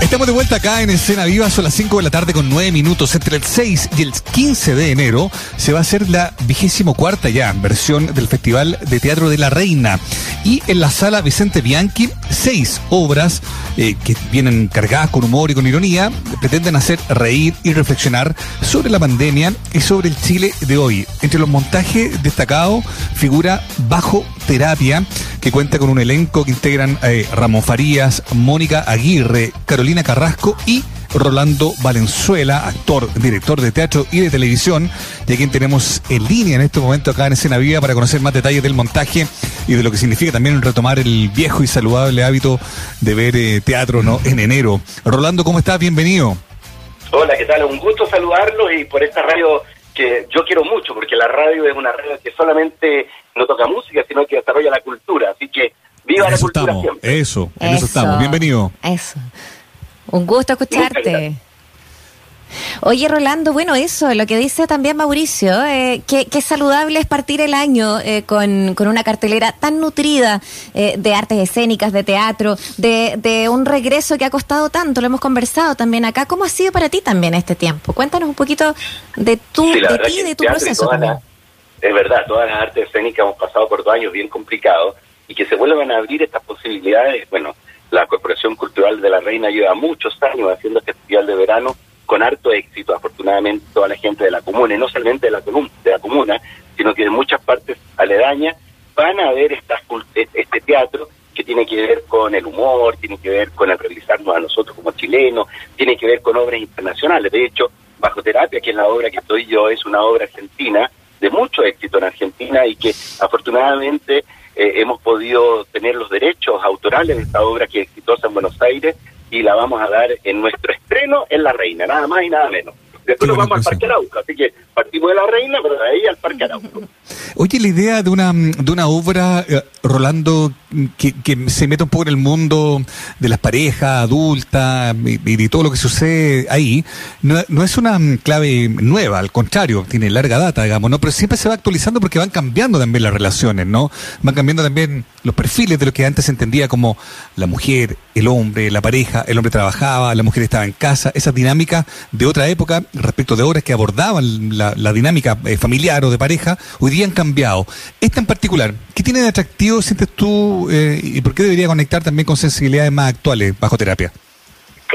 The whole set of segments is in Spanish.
Estamos de vuelta acá en Escena Viva, son las 5 de la tarde con 9 minutos. Entre el 6 y el 15 de enero se va a hacer la vigésimo cuarta ya versión del Festival de Teatro de la Reina. Y en la sala Vicente Bianchi, seis obras eh, que vienen cargadas con humor y con ironía, pretenden hacer reír y reflexionar sobre la pandemia y sobre el Chile de hoy. Entre los montajes destacados figura Bajo Terapia, que cuenta con un elenco que integran eh, Ramón Farías, Mónica Aguirre, Carolina Carrasco y Rolando Valenzuela, actor, director de teatro y de televisión, de quien tenemos en línea en este momento acá en Escena Viva para conocer más detalles del montaje y de lo que significa también retomar el viejo y saludable hábito de ver eh, teatro ¿no? en enero. Rolando, ¿cómo estás? Bienvenido. Hola, ¿qué tal? Un gusto saludarlos y por esta radio que yo quiero mucho, porque la radio es una radio que solamente no toca música, sino que desarrolla la cultura. Así que viva la cultura estamos, siempre. Eso, en eso estamos. Bienvenido. Eso. Un gusto escucharte. Oye, Rolando, bueno, eso, lo que dice también Mauricio, eh, que, que, saludable es partir el año eh, con, con, una cartelera tan nutrida eh, de artes escénicas, de teatro, de, de, un regreso que ha costado tanto, lo hemos conversado también acá. ¿Cómo ha sido para ti también este tiempo? Cuéntanos un poquito de, tu, sí, de ti, de tu proceso. La, es verdad, todas las artes escénicas hemos pasado por dos años bien complicados y que se vuelvan a abrir estas posibilidades, bueno, la Corporación Cultural de la Reina lleva muchos años haciendo este festival de verano con harto éxito, afortunadamente, toda la gente de la comuna, y no solamente de la, de la comuna, sino que de muchas partes aledañas, van a ver estas, este teatro que tiene que ver con el humor, tiene que ver con el realizarnos a nosotros como chilenos, tiene que ver con obras internacionales. De hecho, Bajo Terapia, que es la obra que estoy yo, es una obra argentina de mucho éxito en Argentina y que afortunadamente eh, hemos podido tener los derechos autorales de esta obra que es exitosa en Buenos Aires y la vamos a dar en nuestro estreno en La Reina, nada más y nada menos. Después nos vamos al Parque Arauco, así que de La Reina, pero de ahí al Parque Arauco. Oye, la idea de una, de una obra, eh, Rolando, que, que, se meta un poco en el mundo de las parejas adultas y, de todo lo que sucede ahí, no, no, es una clave nueva, al contrario, tiene larga data, digamos, ¿no? Pero siempre se va actualizando porque van cambiando también las relaciones, ¿no? Van cambiando también los perfiles de lo que antes se entendía como la mujer, el hombre, la pareja, el hombre trabajaba, la mujer estaba en casa, esas dinámicas de otra época respecto de obras que abordaban la dinámica eh, familiar o de pareja, hoy día han cambiado. Esta en particular, ¿qué tiene de atractivo, sientes tú, eh, y por qué debería conectar también con sensibilidades más actuales bajo terapia?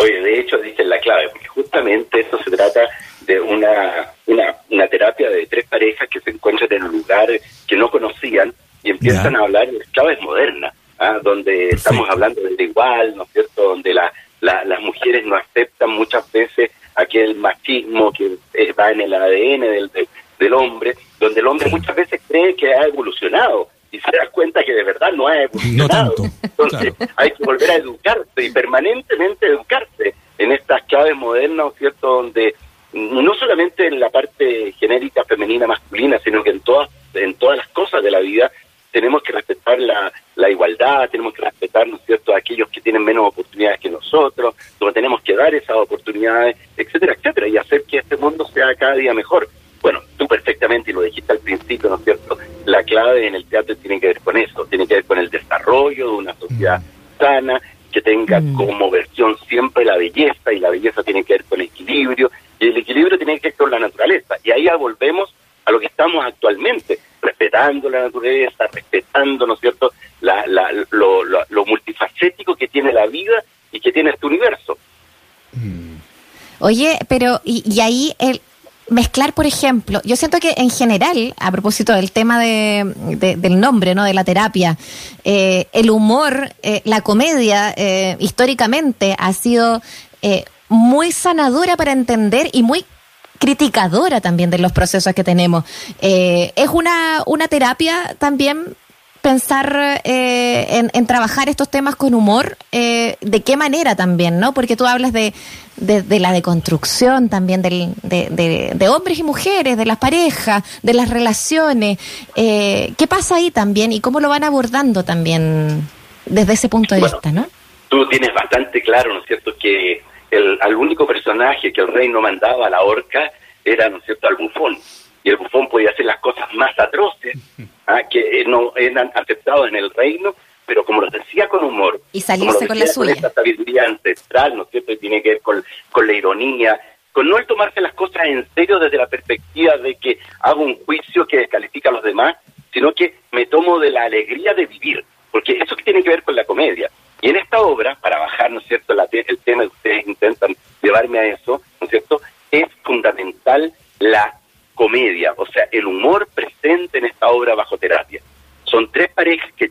Oye, de hecho, dices la clave, porque justamente esto se trata de una, una, una terapia de tres parejas que se encuentran en un lugar que no conocían y empiezan a hablar de claves modernas, ¿ah? donde estamos hablando del igual, ¿no es cierto? Donde la, la, las mujeres no aceptan muchas veces aquel machismo que va en el ADN del, del, del hombre, donde el hombre muchas veces cree que ha evolucionado y se da cuenta que de verdad no ha evolucionado. tanto, Entonces hay que volver a educarse y permanentemente educarse en estas claves modernas, ¿no es cierto? Donde mm, no solamente en la parte genérica femenina masculina, sino que en todas en todas las cosas de la vida tenemos que respetar la, la igualdad, tenemos que respetar, ¿no es cierto?, a aquellos que tienen menos oportunidades que nosotros, donde tenemos que dar esas oportunidades, etcétera, etcétera, y hacer que este mundo sea cada día mejor. Bueno, tú perfectamente, y lo dijiste al principio, ¿no es cierto?, la clave en el teatro tiene que ver con eso, tiene que ver con el desarrollo de una sociedad sana, que tenga Mm. como versión siempre la belleza, y la belleza tiene que ver con equilibrio, y el equilibrio tiene que ver con la naturaleza, y ahí ya volvemos a lo que estamos actualmente, respetando la naturaleza, respetando, ¿no es cierto?, lo, multifacético que tiene la vida y que tiene este universo. Oye, pero y, ahí el mezclar, por ejemplo, yo siento que en general, a propósito del tema de, de- del nombre, ¿no? De la terapia, eh, el humor, eh, la comedia, eh, históricamente ha sido muy sanadora para entender y muy criticadora también de los procesos que tenemos. Eh, es una, una terapia también pensar eh, en, en trabajar estos temas con humor, eh, de qué manera también, ¿no? Porque tú hablas de, de, de la deconstrucción también del, de, de- hombres y mujeres, de las parejas, de las relaciones. Eh, ¿Qué pasa ahí también y cómo lo van abordando también desde ese punto de Bueno. vista, ¿no? Tú tienes bastante claro, ¿no es cierto?, que el, al único personaje que el rey no mandaba a la horca era, ¿no es cierto?, al bufón. Y el bufón podía hacer las cosas más atroces ¿ah? que eh, no eran aceptados en el reino, pero como lo decía con humor. Y salirse con la suya. esa sabiduría ancestral, ¿no es cierto? Y tiene que ver con, con la ironía, con no el tomarse las cosas en serio desde la perspectiva de que hago un juicio que descalifica a los demás, sino que me tomo de la alegría de vivir, porque eso que tiene que ver con la comedia. Y en esta obra, para bajar, ¿no es cierto?, la, el tema que ustedes intentan llevarme a eso, ¿no es cierto?, es fundamental la comedia, o sea, el humor presente en esta obra bajo terapia. Son tres parejas que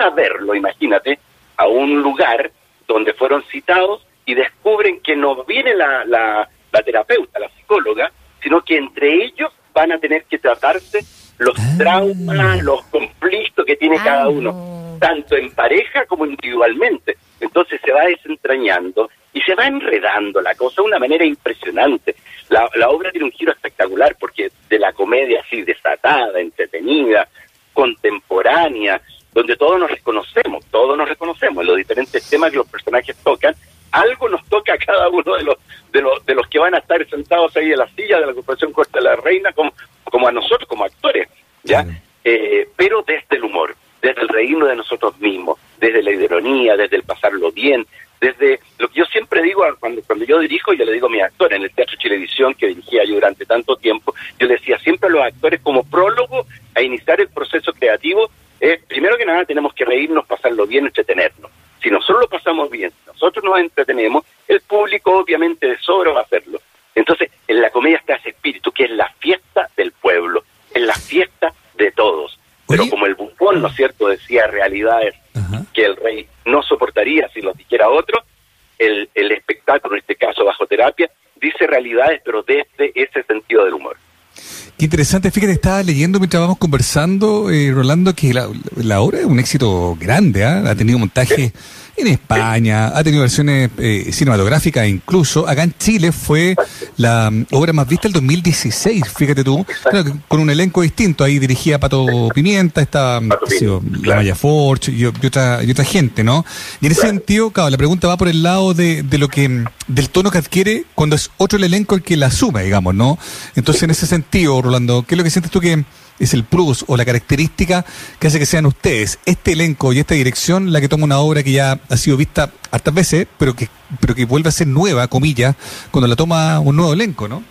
sin saberlo, imagínate, a un lugar donde fueron citados y descubren que no viene la, la, terapeuta, la psicóloga, sino que entre ellos van a tener que tratarse los ah. traumas, los conflictos que tiene cada uno, tanto en pareja como individualmente. Entonces se va desentrañando y se va enredando la cosa de una manera impresionante. La, la obra tiene un giro espectacular porque de la comedia así desatada, entretenida, contemporánea, donde todos nos reconocemos, todos nos reconocemos en los diferentes temas que los personajes tocan, algo nos toca a cada uno de los de los de los que van a estar sentados ahí en la silla de la Corporación Corte de la Reina como como a nosotros como actores ya eh, pero desde el humor desde el reino de nosotros mismos desde la ironía desde el pasarlo bien desde lo que yo siempre digo cuando cuando yo dirijo yo le digo a mis actores en el Teatro Chilevisión que dirigía yo durante tanto tiempo yo le decía siempre a los actores como prólogo a iniciar el proceso creativo nada tenemos que reírnos pasarlo bien entretenernos si nosotros lo pasamos bien, si nosotros nos entretenemos, el público obviamente de sobra va a hacerlo. Entonces, en la comedia está ese espíritu que es la fiesta del pueblo, es la fiesta de todos. Pero como el bufón, ¿no es cierto?, decía realidades que el rey no soportaría si lo dijera otro, el, el espectáculo, en este caso bajo terapia, dice realidades, pero desde ese sentido del humor. Qué interesante, fíjate, estaba leyendo mientras vamos conversando, eh, Rolando, que la, obra es un éxito grande, ¿ah? ha tenido montaje en España, ha tenido versiones eh, cinematográficas incluso. Acá en Chile fue la mm, obra más vista el 2016, fíjate tú, con un elenco distinto. Ahí dirigía Pato Pimienta, estaba la Maya Forch y, otra, y otra gente, ¿no? Y en ese sentido, claro, la pregunta va por el lado de, de lo que del tono que adquiere cuando es otro el elenco el que la asume, digamos, ¿no? Entonces, en ese sentido, Rolando, ¿qué es lo que sientes tú que es el plus o la característica que hace que sean ustedes, este elenco y esta dirección, la que toma una obra que ya ha sido vista hartas veces, pero que, pero que vuelve a ser nueva, comillas, cuando la toma un nuevo elenco, ¿no?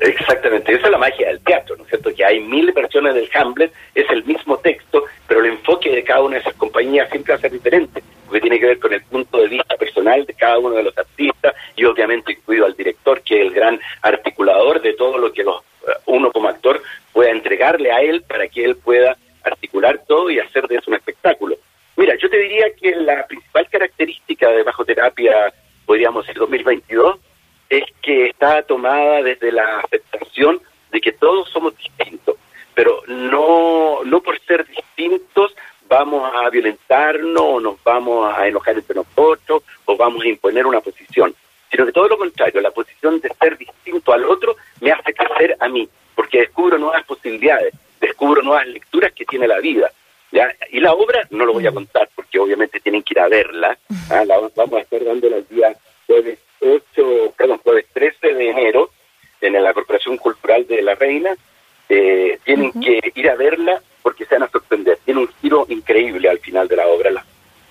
Exactamente, esa es la magia del teatro, ¿no es cierto? Que hay mil versiones del Hamlet, es el mismo texto, pero el enfoque de cada una de esas compañías siempre va a ser diferente, porque tiene que ver con el punto de vista personal de cada uno de los artistas y obviamente incluido al director, que es el gran articulador de todo lo que los uno como actor pueda entregarle a él para que él pueda articular todo y hacer de eso un espectáculo. Mira, yo te diría que la principal característica de Bajo Terapia, podríamos decir 2022, es que está tomada desde la aceptación de que todos somos distintos, pero no, no por ser distintos vamos a violentarnos o nos vamos a enojar entre nosotros o vamos a imponer una posición sino que todo lo contrario, la posición de ser distinto al otro me hace crecer a mí, porque descubro nuevas posibilidades, descubro nuevas lecturas que tiene la vida. ¿ya? Y la obra no lo voy a contar, porque obviamente tienen que ir a verla. ¿ah? La vamos a estar dándola el día jueves 8, perdón, jueves 13 de enero en la Corporación Cultural de la Reina. Eh, tienen que ir a verla porque se van a Tiene un giro increíble al final de la obra.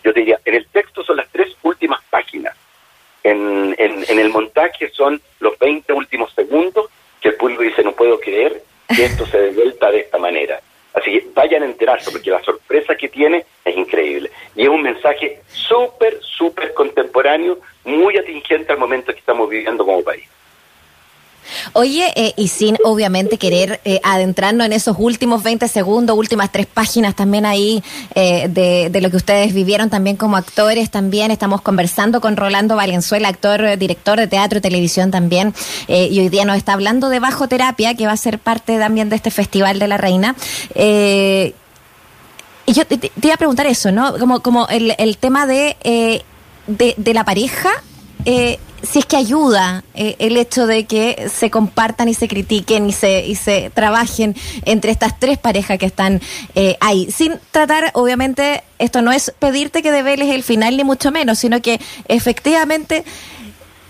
yo diría, en el texto son las tres últimas páginas en, el montaje son los 20 últimos segundos que el público dice no puedo creer que esto se devuelta de esta manera. Así que vayan a enterarse porque la sorpresa que tiene es increíble. Y es un mensaje súper, súper contemporáneo, muy atingente al momento que estamos viviendo como país. Oye, eh, y sin obviamente querer eh, adentrarnos en esos últimos 20 segundos, últimas tres páginas también ahí eh, de, de, lo que ustedes vivieron también como actores, también estamos conversando con Rolando Valenzuela, actor, director de teatro y televisión también, y hoy día nos está hablando de Bajo Terapia, que va a ser parte también de este Festival de la Reina. y yo te, iba a preguntar eso, ¿no? Como, como el, el tema de, de, de la pareja eh, si es que ayuda eh, el hecho de que se compartan y se critiquen y se, y se trabajen entre estas tres parejas que están eh, ahí. Sin tratar, obviamente, esto no es pedirte que develes el final ni mucho menos, sino que efectivamente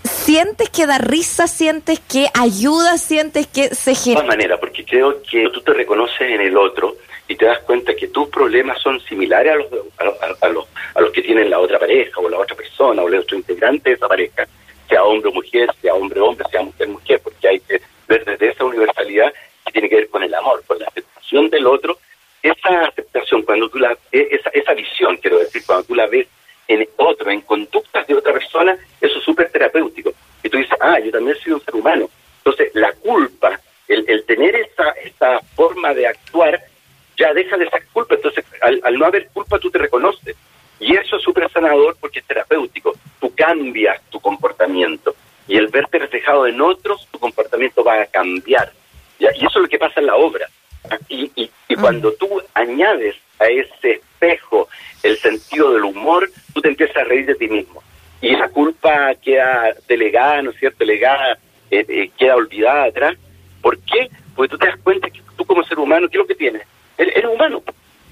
sientes que da risa, sientes que ayuda, sientes que se genera. De todas maneras, porque creo que tú te reconoces en el otro y te das cuenta que tus problemas son similares a los, a, a, los, a los que tienen la otra pareja o la otra persona o el otro integrante de esa pareja, sea hombre o mujer, sea hombre hombre, sea mujer mujer, porque hay que ver desde esa universalidad que tiene que ver con el amor, con la aceptación del otro, esa aceptación, cuando tú la, e, esa, esa visión, quiero decir, cuando tú la ves en otro, en conductas de otra persona, eso es súper terapéutico. Y tú dices, ah, yo también soy un ser humano. Entonces, la culpa, el, el tener esa, esa forma de actuar, ya deja de ser culpa. Entonces, al, al no haber culpa, tú te reconoces. Y eso es súper sanador porque es terapéutico. Tú cambias tu comportamiento. Y el verte reflejado en otros, tu comportamiento va a cambiar. Y eso es lo que pasa en la obra. Y, y, y cuando tú añades a ese espejo el sentido del humor, tú te empiezas a reír de ti mismo. Y la culpa queda delegada, ¿no es cierto? Delegada, eh, eh, queda olvidada atrás. ¿Por qué? Porque tú te das cuenta que tú como ser humano, ¿qué es lo que tienes? Eres, eres humano.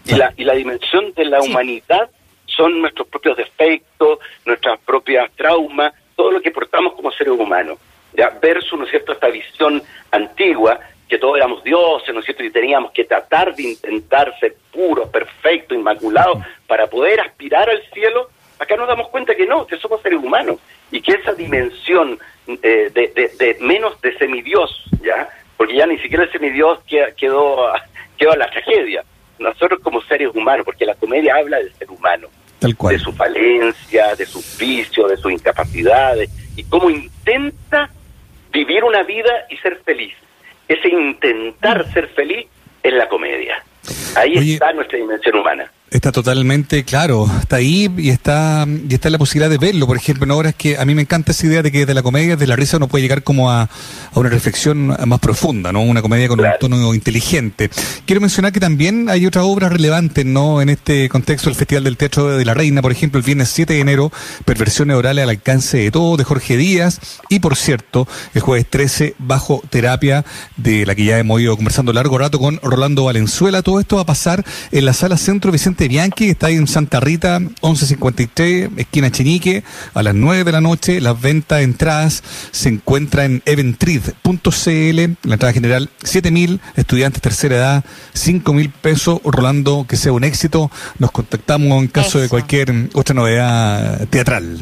Y la, y la dimensión de la Sí. humanidad son nuestros propios defectos, nuestras propias traumas, todo lo que portamos como seres humanos. ¿ya? Versus, ¿no es cierto?, esta visión antigua, que todos éramos dioses, ¿no es cierto?, y teníamos que tratar de intentar ser puros, perfectos, inmaculados, para poder aspirar al cielo. Acá nos damos cuenta que no, que somos seres humanos, y que esa dimensión eh, de, de- de menos de semidios, ¿ya? Porque ya ni siquiera el semidios quedó, quedó a la tragedia. Nosotros como seres humanos, porque la comedia habla del ser humano Tal de su falencia, de sus vicios, de sus incapacidades, y cómo intenta vivir una vida y ser feliz. Ese intentar ser feliz es la comedia. Ahí Oye. está nuestra dimensión humana. Está totalmente claro, está ahí y está y está la posibilidad de verlo. Por ejemplo, en obras que a mí me encanta esa idea de que de la comedia, de la risa, uno puede llegar como a, a una reflexión más profunda, ¿no? Una comedia con Claro. un tono inteligente. Quiero mencionar que también hay otras obras relevantes, ¿no? En este contexto, el Festival del Teatro de la Reina, por ejemplo, el viernes 7 de enero, Perversiones Orales al alcance de todo, de Jorge Díaz. Y por cierto, el jueves 13, Bajo Terapia, de la que ya hemos ido conversando largo rato con Rolando Valenzuela. Todo esto va a pasar en la sala Centro Vicente Bianchi, que está ahí en Santa Rita, 1153, esquina Chenique, a las 9 de la noche. Las ventas de entradas se encuentran en eventrid.cl. La entrada general, 7 mil, estudiantes tercera edad, 5 mil pesos. Rolando, que sea un éxito. Nos contactamos en caso de cualquier otra novedad teatral.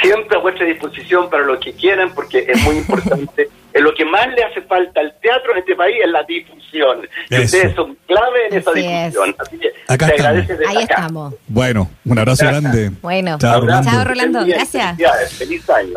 Siempre a vuestra disposición para lo que quieran, porque es muy importante. Lo que más le hace falta al teatro en este país es la difusión. Y Eso. ustedes son clave en esa Así es. difusión. Así que Acá te agradece Ahí acá. estamos. Bueno, un abrazo grande. Bueno. Chao, Rolando. Chao, Rolando. Gracias. Feliz año.